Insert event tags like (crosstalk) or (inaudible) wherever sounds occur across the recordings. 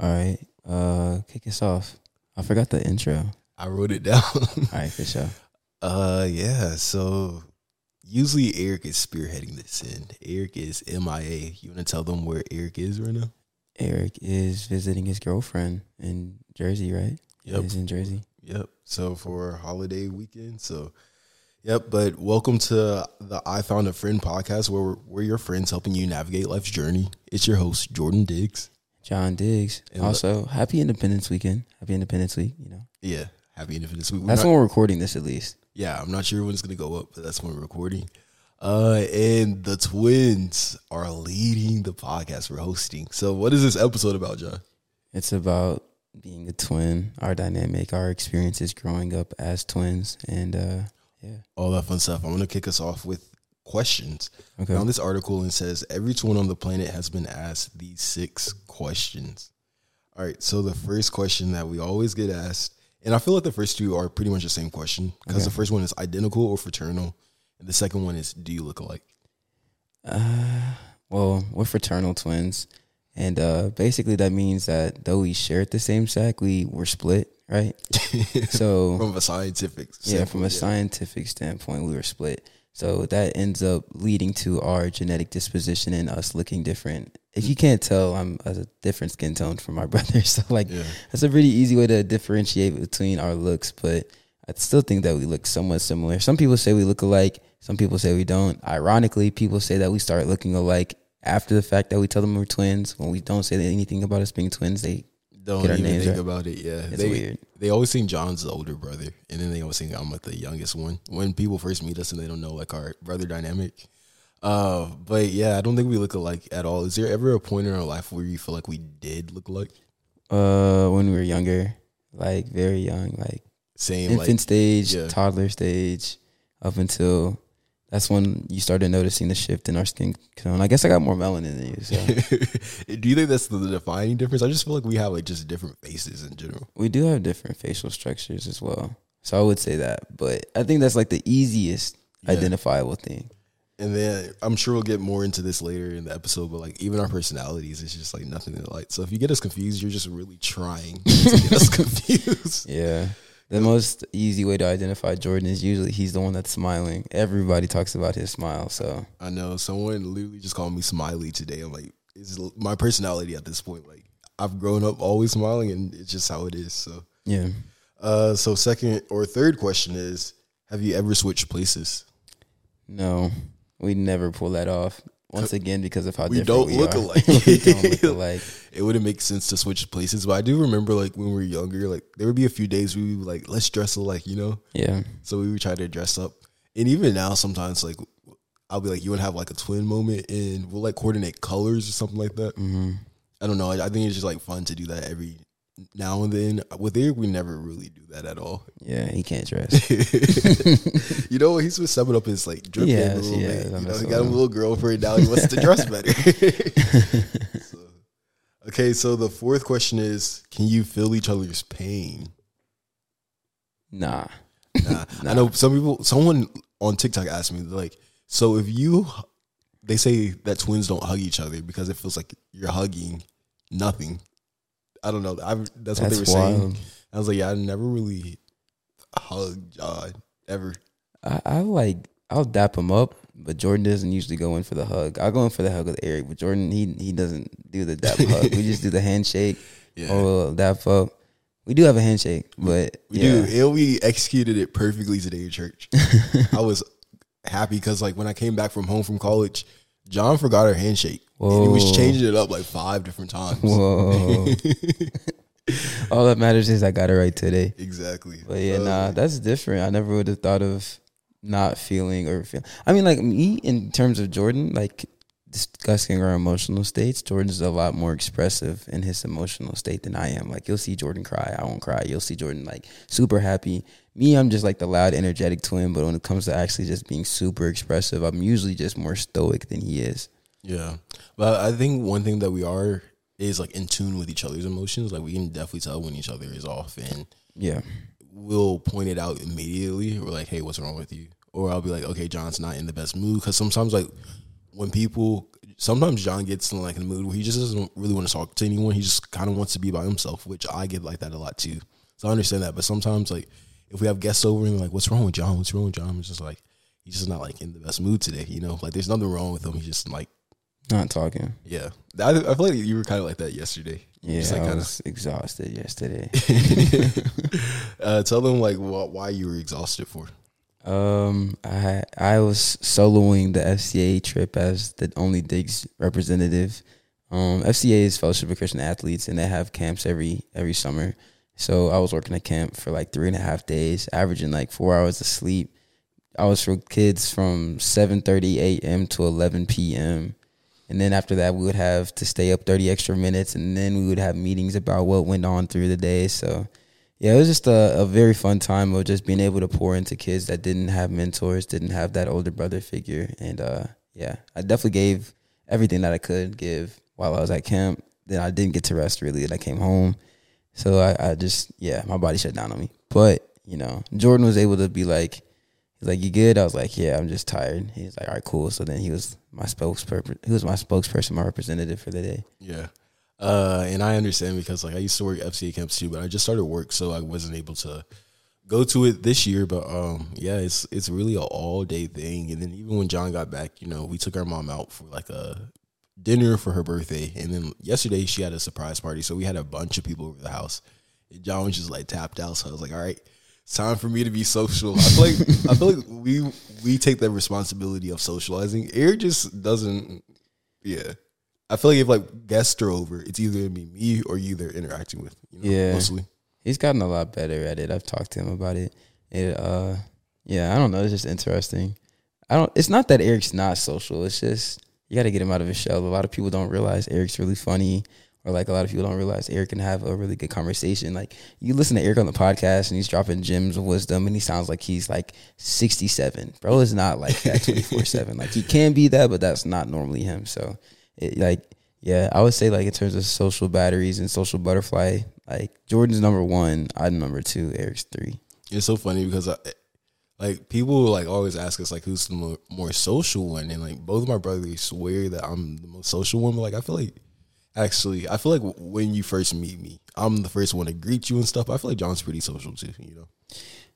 All right. Uh, kick us off. I forgot the intro. I wrote it down. (laughs) All right, for sure. uh, yeah. So usually Eric is spearheading this, and Eric is MIA. You want to tell them where Eric is right now? Eric is visiting his girlfriend in Jersey, right? Yep. He's in Jersey. Yep. So for holiday weekend. So, yep. But welcome to the I Found a Friend podcast, where we're, we're your friends helping you navigate life's journey. It's your host Jordan Diggs. Jon Diggs. And also, happy Independence Weekend. Happy Independence Week. You know, Yeah. Happy Independence Week. We're that's not- when we're recording this, at least. Yeah, I'm not sure when it's gonna go up, but that's when we're recording. Uh, and the twins are leading the podcast we're hosting. So, what is this episode about, Jon? It's about being a twin, our dynamic, our experiences growing up as twins, and uh, yeah. All that fun stuff. I'm gonna kick us off with questions. Okay. Found this article and says every twin on the planet has been asked these six questions. All right, so the first question that we always get asked, and I feel like the first two are pretty much the same question because Okay. the first one is identical or fraternal, and the second one is do you look alike? Uh, well, we're fraternal twins, and uh, basically that means that though we shared the same sack, we were split, right? (laughs) So From a scientific, yeah, from a standpoint, scientific standpoint, we were split. So that ends up leading to our genetic disposition and us looking different. If you can't tell, I'm a different skin tone from my (laughs) brother. So like, Yeah. that's a pretty easy way to differentiate between our looks. But I still think that we look somewhat similar. Some people say we look alike. Some people say we don't. Ironically, people say that we start looking alike after the fact that we tell them we're twins. When we don't say anything about us being twins, they Don't even names think right. about it. Yeah, it's they weird. they always think Jon's the older brother, and then they always think I'm like the youngest one. When people first meet us and they don't know like our brother dynamic. Uh, but yeah, I don't think we look alike at all. Is there ever a point in our life where you feel like we did look alike? Uh, when we were younger, like very young, like Same, infant like stage, yeah. toddler stage, up until that's when you started noticing the shift in our skin tone. I guess I got more melanin than you, so (laughs) do you think that's the defining difference? I just feel like we have like just different faces in general. we do have different facial structures as well. So I would say that, but I think that's like the easiest Yeah. identifiable thing. And then I'm sure we'll get more into this later in the episode, but like even our personalities, it's just like nothing alike. So if you get us confused, you're just really trying to get us (laughs) confused. Yeah. The most easy way to identify Jordan is usually he's the one that's smiling. Everybody talks about his smile, so I know someone literally just called me Smiley today. I'm like, it's my personality at this point. Like I've grown up always smiling, and it's just how it is. So, yeah. uh, so second or third question is, have you ever switched places? No, we never pull that off. Once again, because of how We don't we look are. alike. (laughs) we don't look (laughs) alike. It wouldn't make sense to switch places, but I do remember like when we were younger, like there would be a few days we would like, let's dress alike, you know. Yeah, So we would try to dress up, and even now sometimes like I'll be like, you want to have like a twin moment, and we'll like coordinate colors or something like that. hmm I don't know. I, I think it's just like fun to do that every now and then. Uh, with Eric, we never really do that at all. yeah. He can't dress. (laughs) you know, he's been stepping up his like drip game a little yeah, bit. You know, he got a little girlfriend now. He wants to dress better. (laughs) (laughs) So, okay, so the fourth question is: Can you feel each other's pain? Nah, Nah, I know some people. Someone on TikTok asked me like, so if you, they say that twins don't hug each other because it feels like you're hugging nothing. I don't know. I, that's, what they were that's saying. I was like, yeah, I never really hugged Jon ever. I, I like I'll dap him up, but Jordan doesn't usually go in for the hug. I'll go in for the hug with Eric, but Jordan he he doesn't do the dap hug. We just do the (laughs) handshake Yeah, or dap up. We do have a handshake, but we yeah. do, and we executed it perfectly today at church. (laughs) I was happy because like when I came back from home from college, Jon forgot our handshake. And he was changing it up like five different times. Whoa. (laughs) All that matters is I got it right today. exactly. But yeah, nah, that's different. I never would have thought of not feeling or feeling. I mean, like me in terms of Jordan, like discussing our emotional states. Jordan's a lot more expressive in his emotional state than I am. Like you'll see Jordan cry, I won't cry. You'll see Jordan like super happy. Me, I'm just like the loud, energetic twin. But when it comes to actually just being super expressive, I'm usually just more stoic than he is. Yeah. But I think one thing that we are is like in tune with each other's emotions. Like we can definitely tell when each other is off and Yeah, we'll point it out immediately. We're like, hey, what's wrong with you? Or I'll be like, okay, Jon's not in the best mood. Cause sometimes like when people sometimes Jon gets in like in a mood where he just doesn't really want to talk to anyone. He just kind of wants to be by himself, which I get like that a lot too. So I understand that. But sometimes like if we have guests over and like, what's wrong with Jon? What's wrong with Jon? It's just like he's just not like in the best mood today. You know, like there's nothing wrong with him. He's just like Not talking. yeah. I, I feel like you were kind of like that yesterday. Yeah, Just, like, I kinda- was exhausted yesterday. (laughs) uh, tell them like what, why you were exhausted for. Um, I I was soloing the FCA trip as the only Diggs representative. Um, FCA is Fellowship of Christian Athletes, and they have camps every every summer. So I was working a camp for like three and a half days, averaging like four hours of sleep. I was for kids from seven thirty a.m. to eleven p.m. And then after that, we would have to stay up 30 extra minutes. And then we would have meetings about what went on through the day. So, yeah, it was just a, a very fun time of just being able to pour into kids that didn't have mentors, didn't have that older brother figure. And uh, yeah, I definitely gave everything that I could give while I was at camp. Then I didn't get to rest really. And I came home. So I, I just, yeah, my body shut down on me. But, you know, Jordan was able to be like, He's like, "You good?" I was like, "Yeah, I'm just tired." He's like, "All right, cool." So then he was my spokesperson. He was my spokesperson, my representative for the day. Yeah. Uh, and I understand because like I used to work at FCA camps too, but I just started work, so I wasn't able to go to it this year. But um, yeah, it's it's really an all day thing. And then even when Jon got back, you know, we took our mom out for like a dinner for her birthday, and then yesterday she had a surprise party, so we had a bunch of people over the house. And Jon was just like tapped out, so I was like, all right. Time for me to be social. I feel like I feel like we we take the responsibility of socializing. Eric just doesn't. Yeah, I feel like if like guests are over, it's either gonna be me or you they're interacting with. You know, Yeah. mostly. He's gotten a lot better at it. I've talked to him about it. It, uh, yeah, I don't know. It's just interesting. I don't. It's not that Eric's not social. It's just you got to get him out of his shell. A lot of people don't realize Eric's really funny, or like a lot of people don't realize Eric can have a really good conversation. Like you listen to Eric on the podcast, and he's dropping gems of wisdom, and he sounds like he's like sixty seven. Bro is not like that (laughs) twenty four seven. Like he can be that, but that's not normally him. So, it, like, yeah, I would say like in terms of social batteries and social butterfly, like Jordan's number one, I'm number two, Eric's three. It's so funny because I, like people like always ask us like who's the more, more social one, and like both of my brothers swear that I'm the most social one. But like I feel like actually, I feel like when you first meet me, I'm the first one to greet you and stuff. I feel like Jon's pretty social too. You know.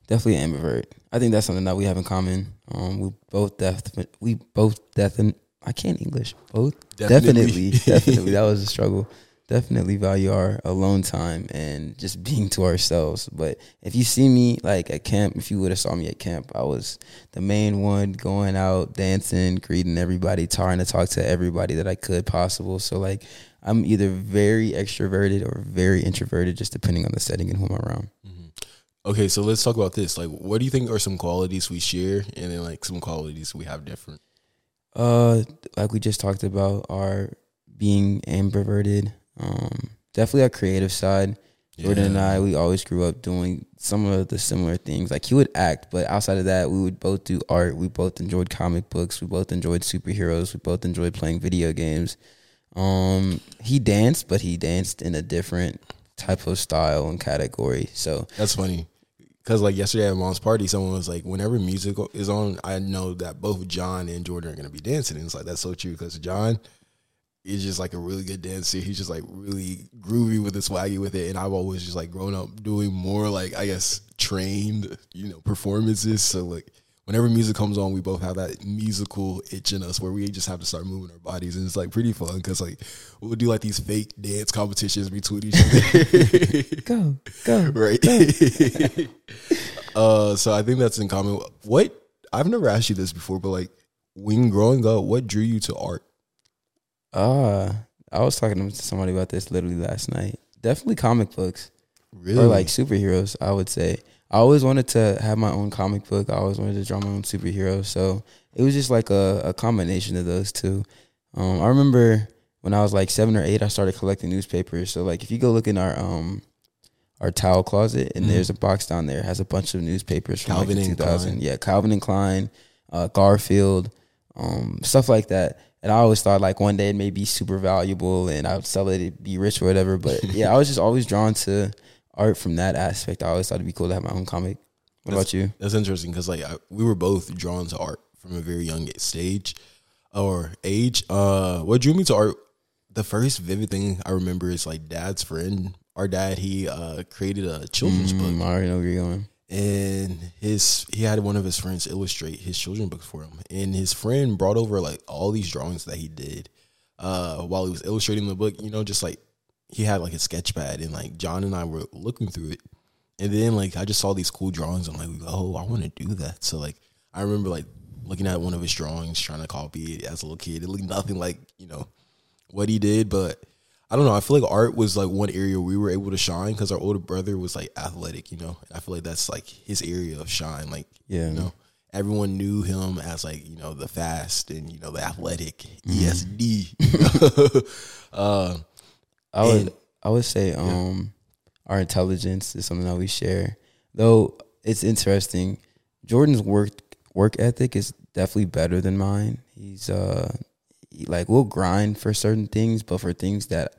Definitely an ambivert. I think that's something that we have in common. Um, we both def- we both definitely I can't English. Both Definitely. definitely, (laughs) definitely. that was a struggle. Definitely value our alone time and just being to ourselves. But if you see me like at camp, if you would have saw me at camp, I was the main one going out, dancing, greeting everybody, trying to talk to everybody that I could possible. So like I'm either very extroverted or very introverted, just depending on the setting and who I'm around. Okay, so let's talk about this. Like, what do you think are some qualities we share, and then like some qualities we have different? Uh, like we just talked about, our being ambiverted. Um, definitely our creative side. Jordan and I, we always grew up doing some of the similar things. Like he would act, but outside of that, we would both do art. We both enjoyed comic books. We both enjoyed superheroes. We both enjoyed playing video games. Um, he danced, but he danced in a different type of style and category. So That's funny. Cause like yesterday at mom's party, someone was like, "Whenever music is on, I know that both Jon and Jordan are gonna be dancing." And it's like that's so true because Jon is just like a really good dancer. He's just like really groovy with the swaggy with it, and I've always just like grown up doing more like I guess trained, you know, performances. So like whenever music comes on, we both have that musical itch in us where we just have to start moving our bodies, and it's like pretty fun because like we'll do like these fake dance competitions between each other. (laughs) go, go. (laughs) right? (laughs) uh, so I think that's in common. What I've never asked you this before, but like when growing up, what drew you to art? Uh, I was talking to somebody about this literally last night. Definitely comic books. Really? or like superheroes. I would say I always wanted to have my own comic book. I always wanted to draw my own superhero. So it was just like a, a combination of those two. Um, I remember when I was like seven or eight, I started collecting newspapers. So like if you go look in our um our towel closet and Mhm. there's a box down there has a bunch of newspapers from Calvin like 2000. Klein. Yeah, Calvin and Klein, uh, Garfield, um, stuff like that. And I always thought like one day it may be super valuable and I would sell it, it'd be rich or whatever. But (laughs) yeah, I was just always drawn to art from that aspect. I always thought it'd be cool to have my own comic. What That's- about you? That's interesting because like I, we were both drawn to art from a very young stage. or age. Uh, what drew me to art? The first vivid thing I remember is like dad's friend. Our dad, he uh, created a children's book Mm, I already know where you're going. and his he had one of his friends illustrate his children books for him and his friend brought over like all these drawings that he did uh while he was illustrating the book you know just like he had like a sketch pad and like jon and i were looking through it and then like i just saw these cool drawings i'm like oh i want to do that so like i remember like looking at one of his drawings trying to copy it as a little kid it looked nothing like you know what he did but I don't know. I feel like art was like one area we were able to shine because our older brother was like athletic, you know. I feel like that's like his area of shine. Like, Yeah. you know, everyone knew him as like you know the fast and you know the athletic Mm-hmm. ESD. (laughs) (laughs) uh, I would And- I would say um our intelligence is something that we share. Though it's interesting, Jordan's work work ethic is definitely better than mine. He's uh he, like we'll grind for certain things, but for things that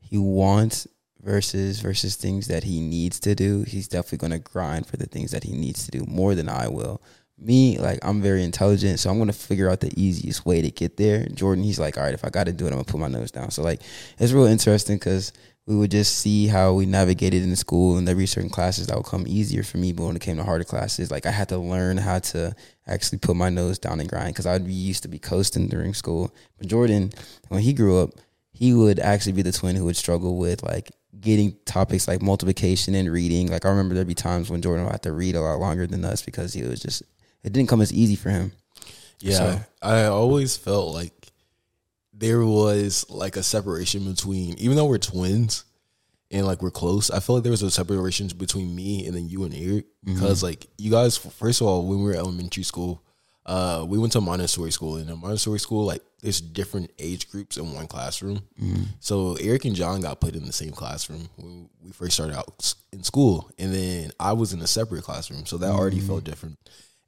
he wants versus versus things that he needs to do, he's definitely gonna grind for the things that he needs to do more than I will. Me, like I'm very intelligent, so I'm gonna figure out the easiest way to get there. Jordan, he's like, all right, if I got to do it, I'm gonna put my nose down. So like, it's real interesting because we would just see how we navigated in school, and there'd be certain classes that would come easier for me. But when it came to harder classes, like I had to learn how to actually put my nose down and grind because I'd be used to be coasting during school. But Jordan, when he grew up, he would actually be the twin who would struggle with like getting topics like multiplication and reading. Like I remember there'd be times when Jordan would have to read a lot longer than us because he was just it didn't come as easy for him. yeah, So- I always felt like there was like a separation between, even though we're twins and like we're close. I feel like there was a separation between me and then you and Eric mm-hmm. because like you guys, first of all, when we were elementary school, uh, we went to Montessori school, and in Montessori school, like there's different age groups in one classroom. Mm-hmm. So Eric and Jon got put in the same classroom when we first started out in school, and then I was in a separate classroom, so that already mm-hmm. felt different.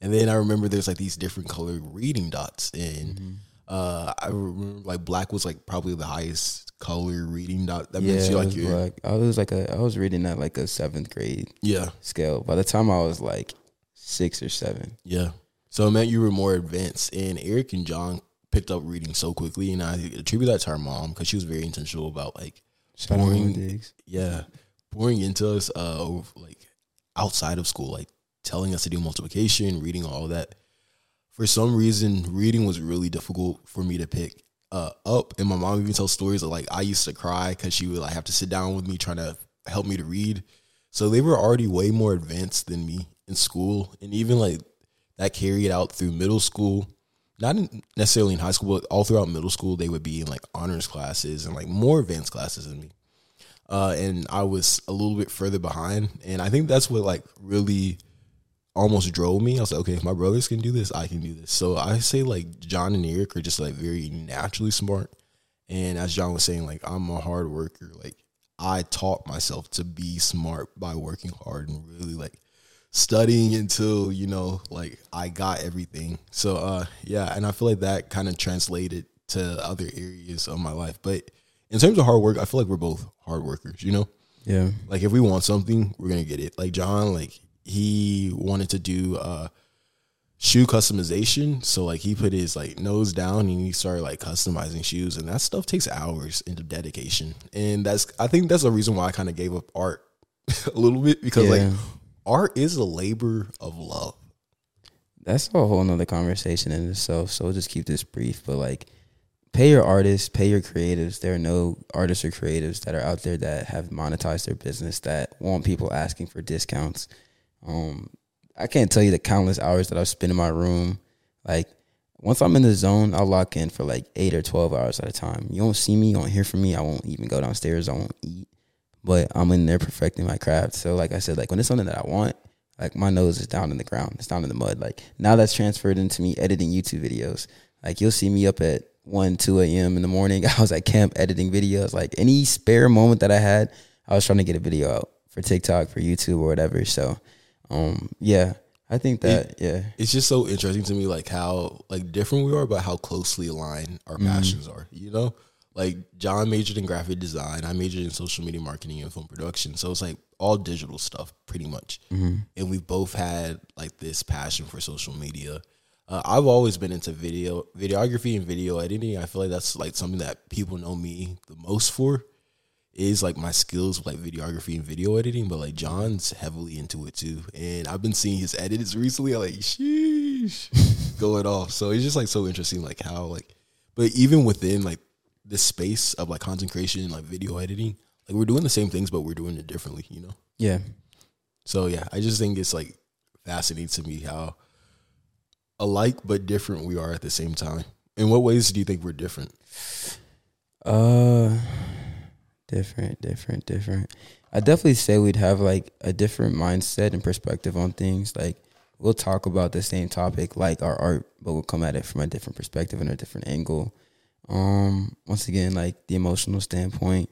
And then I remember there's like these different colored reading dots, and uh, I remember like black was like probably the highest color reading dot. That Yeah, means you like black. I was like a I was reading at like a seventh grade yeah scale. By the time I was like six or seven. yeah. So it meant you were more advanced, and Eric and Jon picked up reading so quickly, and I attribute that to our mom because she was very intentional about like Shout pouring yeah pouring into us uh over, like outside of school like telling us to do multiplication reading all that. For some reason reading was really difficult for me to pick uh up. And my mom even tells stories of like i used to cry because she would like have to sit down with me trying to help me to read. So they were already way more advanced than me in school. And even like that carried out through middle school not in, necessarily in high school but all throughout middle school they would be in like honors classes and like more advanced classes than me. Uh, and I was a little bit further behind. And I think that's what like really almost drove me. I was like, okay, if my brothers can do this, I can do this. So I say like Jon and Eric are just like very naturally smart. And as Jon was saying, like I'm a hard worker. Like I taught myself to be smart by working hard and really like studying until you know like I got everything. So uh yeah, and I feel like that kind of translated to other areas of my life. But in terms of hard work, I feel like we're both hard workers, you know? Yeah. Like if we want something, we're gonna get it. Like Jon, like he wanted to do uh shoe customization. So like he put his like nose down and he started like customizing shoes and that stuff takes hours into dedication. And that's I think that's the reason why I kind of gave up art (laughs) a little bit because Yeah. like art is a labor of love. That's a whole nother conversation in itself. So we'll just keep this brief. But like pay your artists, pay your creatives. There are no artists or creatives that are out there that have monetized their business that want people asking for discounts. Um, I can't tell you the countless hours that I've spent in my room. Like once I'm in the zone, I'll lock in for like eight or twelve hours at a time. You won't see me, you won't hear from me. I won't even go downstairs. I won't eat. But I'm in there perfecting my craft. So like I said, like when it's something that I want, like my nose is down in the ground. It's down in the mud. Like now that's transferred into me editing YouTube videos. Like you'll see me up at one, two a.m. in the morning. (laughs) I was at camp editing videos. Like any spare moment that I had, I was trying to get a video out for TikTok, for YouTube, or whatever. So, um, yeah, I think that yeah, It's just so interesting to me like how like different we are but how closely aligned our passions are, you know? Like Jon majored in graphic design, I majored in social media marketing and film production. So it's like all digital stuff pretty much. And we've both had like this passion for social media. Uh, I've always been into video, videography, and video editing. I feel like that's like something that people know me the most for. Is like my skills with like videography and video editing, but like Jon's heavily into it too. And I've been seeing his edits recently. I'm like, sheesh, (laughs) going off. So it's just like so interesting, like how like, but even within like this space of like content creation and like video editing, like we're doing the same things, but we're doing it differently, you know? Yeah. So yeah, I just think it's like fascinating to me how alike but different we are at the same time. In what ways do you think we're different? Uh, different, different, different. I definitely say we'd have like a different mindset and perspective on things. Like we'll talk about the same topic, like our art, but we'll come at it from a different perspective and a different angle. Um, once again, like the emotional standpoint,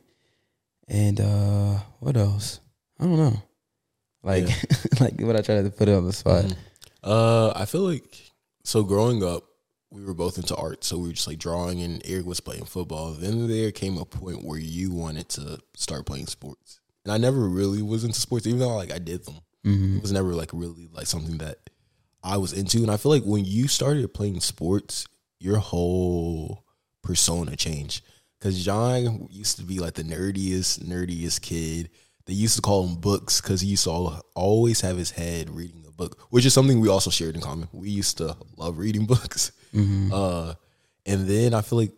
and uh, what else? I don't know. Like, Yeah. (laughs) like what I tried to put it on the spot. Mhm. Uh, I feel like so growing up, we were both into art, so we were just like drawing, and Eric was playing football. Then there came a point where you wanted to start playing sports, and I never really was into sports, even though like I did them. Mm-hmm. It was never like really like something that I was into, and I feel like when you started playing sports, your whole persona changed. Because Jon used to be like the nerdiest, nerdiest kid. They used to call him books because he used to al- always have his head reading a book, which is something we also shared in common. We used to love reading (laughs) books. Mm-hmm. Uh, and then I feel like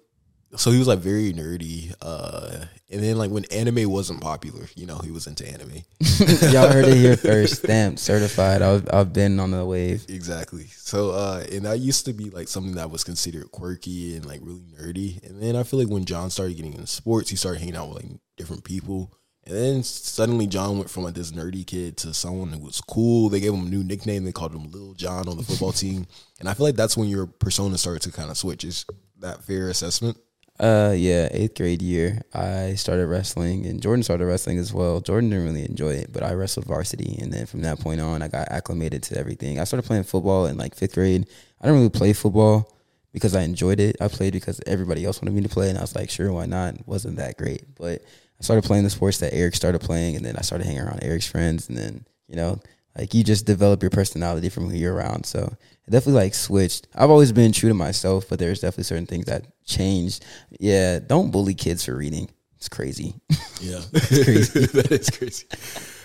so he was like very nerdy. Uh, and then like when anime wasn't popular, you know, he was into anime. (laughs) Y'all heard it here first. (laughs) Stamped, certified. I've I've been on the wave. Exactly. So, uh, and that used to be like something that was considered quirky and like really nerdy. And then I feel like when Jon started getting into sports, he started hanging out with like different people. And then suddenly Jon went from like this nerdy kid to someone who was cool. They gave him a new nickname. They called him Little John on the football (laughs) team. And I feel like that's when your persona started to kind of switch. Is that fair assessment? Uh, yeah, eighth grade year, I started wrestling, and Jordan started wrestling as well. Jordan didn't really enjoy it, but I wrestled varsity, and then from that point on, I got acclimated to everything. I started playing football in like fifth grade. I didn't really play football because I enjoyed it. I played because everybody else wanted me to play, and I was like, sure, why not? It wasn't that great, but I started playing the sports that Eric started playing, and then I started hanging around Eric's friends, and then you know, like you just develop your personality from who you're around. So it definitely like switched. I've always been true to myself, but there's definitely certain things that changed. Yeah, don't bully kids for reading. It's crazy. (laughs) Yeah, it's crazy. (laughs) that is crazy.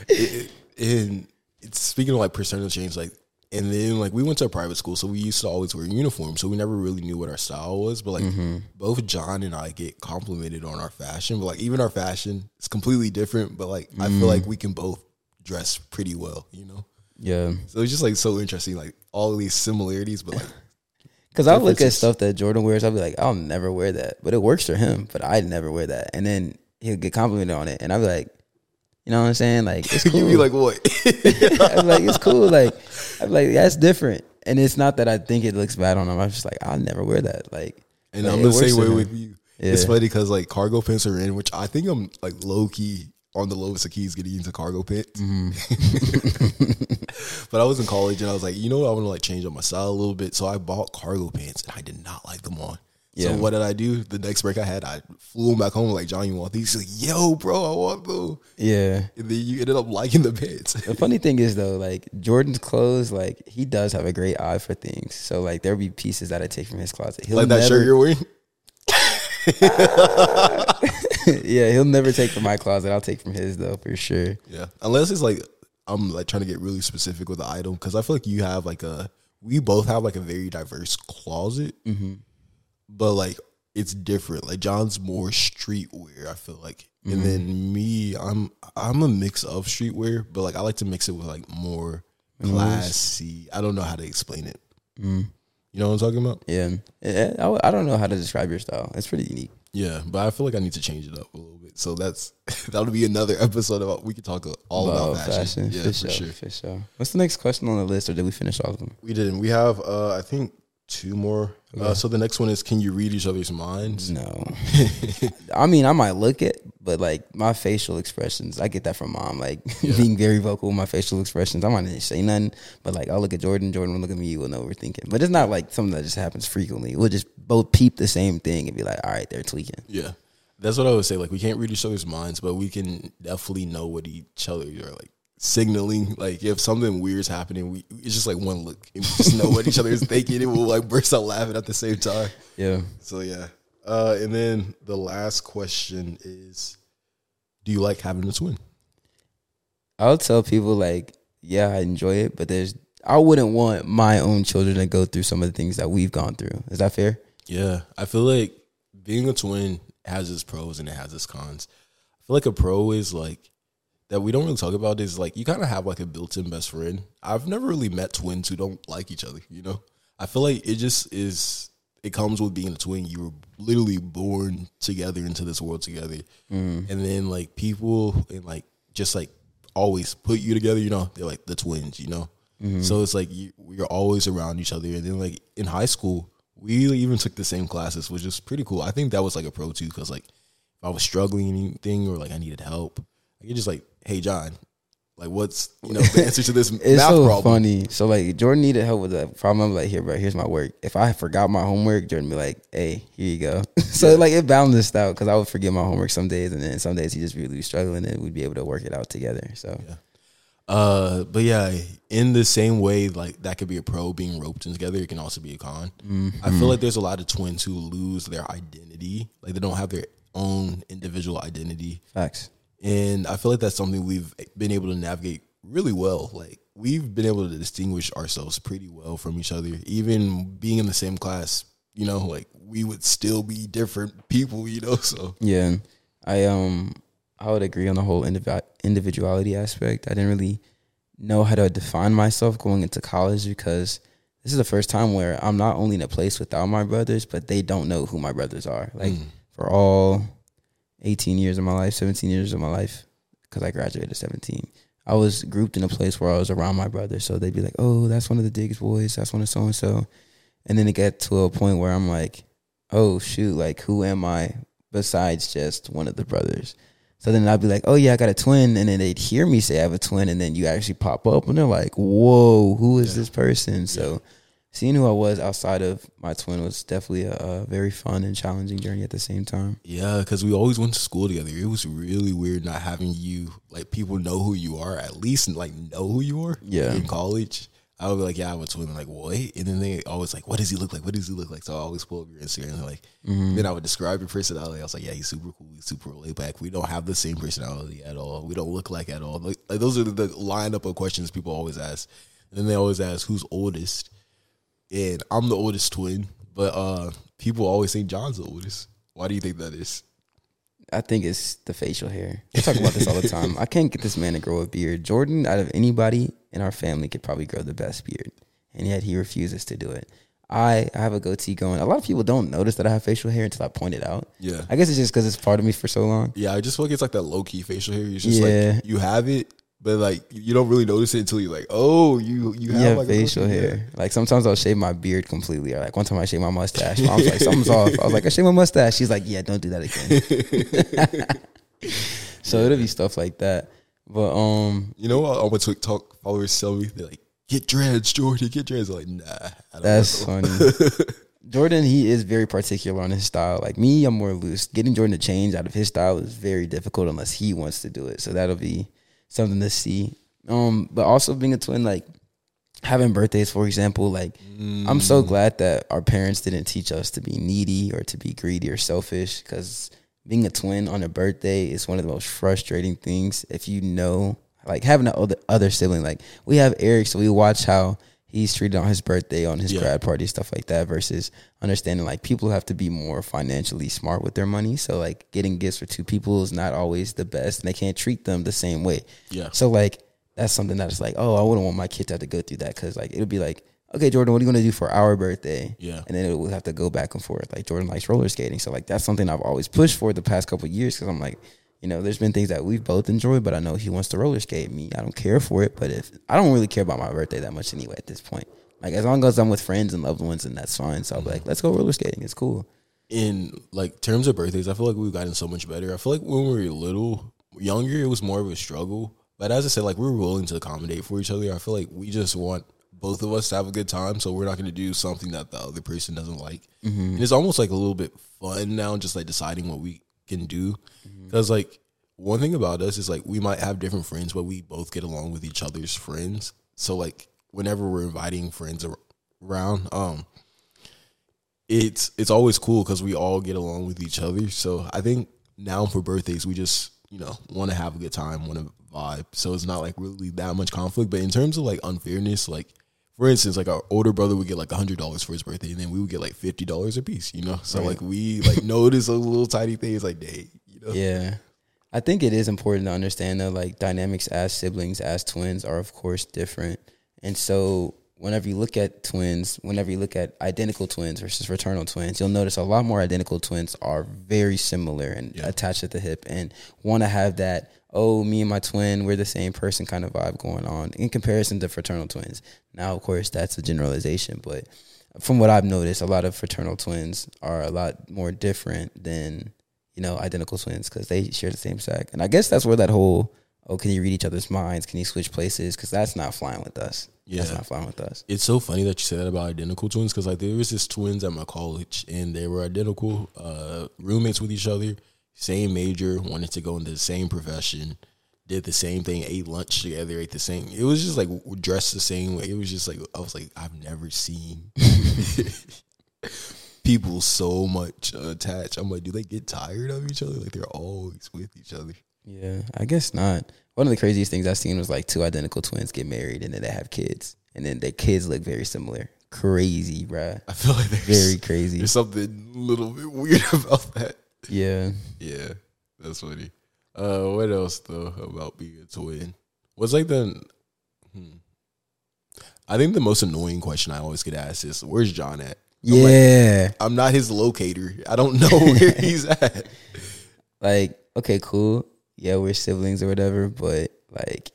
It- it- and it's speaking of like personal change, like, and then like we went to a private school, so we used to always wear uniforms, so we never really knew what our style was. But like Mm-hmm. both Jon and I get complimented on our fashion, but like even our fashion is completely different. But like I feel like we can both dress pretty well, you know. Yeah, So it's just like so interesting, like all of these similarities, but like (laughs) because I look at stuff that Jordan wears. I'll be like, I'll never wear that, but it works for him. But I never wear that, and then he'll get complimented on it, and I'll be like, you know what I'm saying? Like it's cool. (laughs) you be like what? (laughs) I'm like, it's cool. Like, I'm like, that's different. And it's not that I think it looks bad on him. I'm just like, I'll never wear that. Like, And like, I'm the same way with you. It's funny because like cargo pants are in, which I think I'm like low key on the lowest of keys getting into cargo pants. Mm-hmm. (laughs) but I was in college and I was like, you know what, I want to like change up my style a little bit. So I bought cargo pants and I did not like them on. Yeah. So what did I do? The next break I had, I flew them back home like, Jon, you want these? He's like, yo, bro, I want them. yeah. And then you ended up liking the pants. The funny thing is though, like Jordan's clothes, like he does have a great eye for things. So like there'll be pieces that I take from his closet. He'll like that shirt you're wearing. (laughs) yeah, he'll never take from my closet. I'll take from his though for sure. Yeah, unless it's like I'm like trying to get really specific with the item because I feel like you have like a we both have like a very diverse closet, Mm-hmm. But like it's different. Like Jon's more streetwear, I feel like, and then me, I'm I'm a mix of streetwear, but like I like to mix it with like more classy. I don't know how to explain it. Mm. You know what I'm talking about? Yeah, I, I don't know how to describe your style. It's pretty unique. Yeah, but I feel like I need to change it up a little bit. So that's (laughs) that'll be another (laughs) episode about we could talk all about, fashion. Yeah, for, for sure, sure. for sure. What's the next question on the list, or did we finish all of them? We didn't. We have, uh, I think, two more. Uh, so the next one is: Can you read each other's minds? No, (laughs) I mean I might look it, but like my facial expressions, I get that from mom. Like (laughs) being very vocal with my facial expressions. I might not say nothing, but like I'll look at Jordan, Jordan will look at me. We'll know what we're thinking. But it's not like something that just happens frequently. We'll just both peep the same thing and be like, all right, they're tweaking. Yeah, that's what I would say. Like, we can't read each other's minds, but we can definitely know what each other are like signaling. Like if something weird's happening, we it's just like one look, and we just know what each other is thinking, and we'll like burst out laughing at the same time. Yeah. So yeah. Uh, and then the last question is, do you like having a twin? I'll tell people like, yeah, I enjoy it, but there's I wouldn't want my own children to go through some of the things that we've gone through. Is that fair? Yeah, I feel like being a twin has its pros and it has its cons. I feel like a pro is like that we don't really talk about is like you kind of have like a built-in best friend. I've never really met twins who don't like each other. You know, I feel like it just is. It comes with being a twin. You were literally born together into this world together, mm. and then like people and like just like always put you together. You know, they're like the twins. You know, mm-hmm. so it's like you, we're always around each other. And then like in high school, we even took the same classes, which is pretty cool. I think that was like a pro too, because like if I was struggling anything or like I needed help, I could just like, hey Jon, like what's you know (laughs) the answer to this It's math so problem? funny. So like Jordan needed help with that problem. I'm like, here, bro, here's my work. If I forgot my homework, Jordan be like, hey, here you go. (laughs) so like it balanced out because I would forget my homework some days, and then some days he just really be struggling, and we'd be able to work it out together. So Uh, but yeah, in the same way, like that could be a pro being roped in together. It can also be a con. I feel like there's a lot of twins who lose their identity, like they don't have their own individual identity. facts. And I feel like that's something we've been able to navigate really well. Like we've been able to distinguish ourselves pretty well from each other. Even being in the same class, you know, like we would still be different people, you know. (laughs) So Yeah, I um I would agree on the whole indivi- individuality aspect. I didn't really know how to define myself going into college because this is the first time where I'm not only in a place without my brothers, but they don't know who my brothers are. Like for all 18 years of my life, 17 years of my life, because I graduated at 17. I was grouped in a place where I was around my brother, so they'd be like, "Oh, that's one of the Diggs boys. That's one of so and so," and then it got to a point where I'm like, "Oh shoot! Like, who am I besides just one of the brothers?" So then I'd be like, "Oh yeah, I got a twin," and then they'd hear me say I have a twin, and then you actually pop up, and they're like, "Whoa, who is this person?" So seeing who I was outside of my twin was definitely a, a very fun and challenging journey at the same time. yeah, because we always went to school together. It was really weird not having you like people know who you are at least like know who you are. Yeah. in college. I would be like, yeah, I have a twin. I'm like, what? And then they always like, what does he look like? What does he look like? So I always pull up your Instagram and like, mm-hmm. then I would describe your personality. I was like, yeah, he's super cool. He's super laid back. We don't have the same personality at all. We don't look like at all. Like, like those are the, the lineup of questions people always ask. And then they always ask, who's oldest? And I'm the oldest twin, but uh people always say Jon's the oldest. Why do you think that is? I think it's the facial hair. We talk about this all the time. I can't get this man to grow a beard. Jordan, out of anybody in our family, could probably grow the best beard, and yet he refuses to do it. I, I have a goatee going. A lot of people don't notice that I have facial hair until I point it out. Yeah. I guess it's just because it's part of me for so long. Yeah, I just feel like it's like that low key facial hair. It's just Yeah. like you have it, but like you don't really notice it until you're like, oh, you you have Yeah, like facial low-key hair. Like sometimes I'll shave my beard completely. Or like one time I shaved my mustache. I was like, something's (laughs) off. I was like, I shaved my mustache. She's like, yeah, don't do that again. (laughs) so it'll be stuff like that. But um, You know, all my TikTok followers tell me they're like, get dreads, Jordan, get dreads. I'm like, nah, I don't That's know. funny. (laughs) Jordan, he is very particular on his style. Like me, I'm more loose. Getting Jordan to change out of his style is very difficult unless he wants to do it. So that'll be something to see. Um, but also being a twin, like having birthdays, for example, like I'm so glad that our parents didn't teach us to be needy or to be greedy or selfish because being a twin on a birthday is one of the most frustrating things. If you know, like having an other, other sibling, like we have Eric, so we watch how he's treated on his birthday, on his Yeah. grad party, stuff like that, versus understanding like people have to be more financially smart with their money. So like getting gifts for two people is not always the best and they can't treat them the same way. Yeah. So like that's something that's like, oh, I wouldn't want my kid to have to go through that because like it'll be like, okay, Jordan, what are you gonna do for our birthday? Yeah. and then it will have to go back and forth. Like Jordan likes roller skating, so like that's something I've always pushed for the past couple of years because I'm like, you know, there's been things that we've both enjoyed, but I know he wants to roller skate. Me, I don't care for it, but if I don't really care about my birthday that much anyway at this point. Like as long as I'm with friends and loved ones, and that's fine. So I'll be like, mm-hmm. let's go roller skating. It's cool. in like terms of birthdays, I feel like we've gotten so much better. I feel like when we were little, younger, it was more of a struggle. But as I said, like we were willing to accommodate for each other. I feel like we just want both of us to have a good time, so we're not going to do something that the other person doesn't like. Mm-hmm. And it's almost like a little bit fun now, just like deciding what we can do. Because like one thing about us is like we might have different friends, but we both get along with each other's friends. So like whenever we're inviting friends ar- around, um, it's it's always cool because we all get along with each other. So I think now for birthdays, we just you know want to have a good time, want to vibe. So it's not like really that much conflict. But in terms of like unfairness, like for instance, like our older brother would get like hundred dollars for his birthday, and then we would get like fifty dollars a piece. You know, so Right. like we like (laughs) notice those little tiny things, like day. You know, Yeah. I think it is important to understand that like dynamics as siblings, as twins are of course different. And so whenever you look at twins, whenever you look at identical twins versus fraternal twins, you'll notice a lot more identical twins are very similar and Yeah. attached at the hip and want to have that, oh, me and my twin, we're the same person kind of vibe going on in comparison to fraternal twins. Now, of course, that's a generalization, but from what I've noticed, a lot of fraternal twins are a lot more different than you know identical twins because they share the same sac. And I guess that's where that whole oh, can you read each other's minds? Can you switch places? Because that's not flying with us. that's Yeah. not flying with us. It's so funny that you said that about identical twins because like there was this twins at my college and they were identical uh, roommates with each other, same major, wanted to go into the same profession, did the same thing, ate lunch together, ate the same. It was just like dressed the same way. It was just like I was like I've never seen (laughs) people so much attached. I'm like, do they get tired of each other? Like they're always with each other. Yeah, I guess not. One of the craziest things I've seen was like two identical twins get married and then they have kids, and then their kids look very similar. Crazy, bruh. I feel like there's Very crazy. there's something a little bit weird (laughs) about that. Yeah. Yeah, that's funny. Uh, what else though about being a twin? What's like the? Hmm. I think the most annoying question I always get asked is, "Where's Jon at?" I'm like, Yeah. I'm not his locator. I don't know (laughs) where he's at. like okay cool yeah we're siblings or whatever but like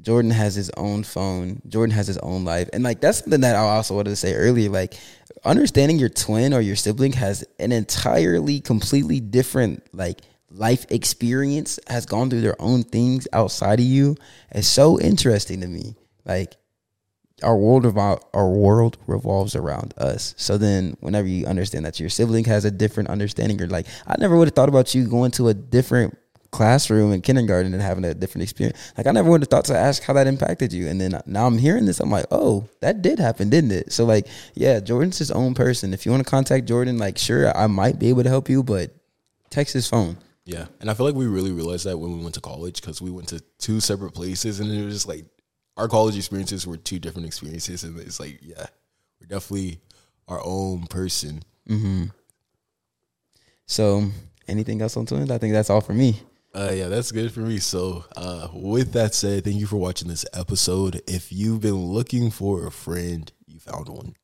jordan has his own phone. Jordan has his own life. And like that's something that i also wanted to say earlier like understanding your twin or your sibling has an entirely completely different like life experience has gone through their own things outside of you. It's so interesting to me. Like our world revol- our world revolves around us. So then, whenever you understand that your sibling has a different understanding, you're like, I never would have thought about you going to a different classroom in kindergarten and having a different experience. Like I never would have thought to ask how that impacted you. And then now I'm hearing this, I'm like, oh, that did happen, didn't it? So like, yeah, Jordan's his own person. If you want to contact Jordan, like, sure, I might be able to help you, but text his phone. Yeah, and I feel like we really realized that when we went to college because we went to two separate places, and it was just like our college experiences were two different experiences, and it's like, yeah, we're definitely our own person. Mm-hmm. So, anything else on twins? I think that's all for me. Uh, yeah, that's good for me. So, uh, with that said, thank you for watching this episode. If you've been looking for a friend, you found one.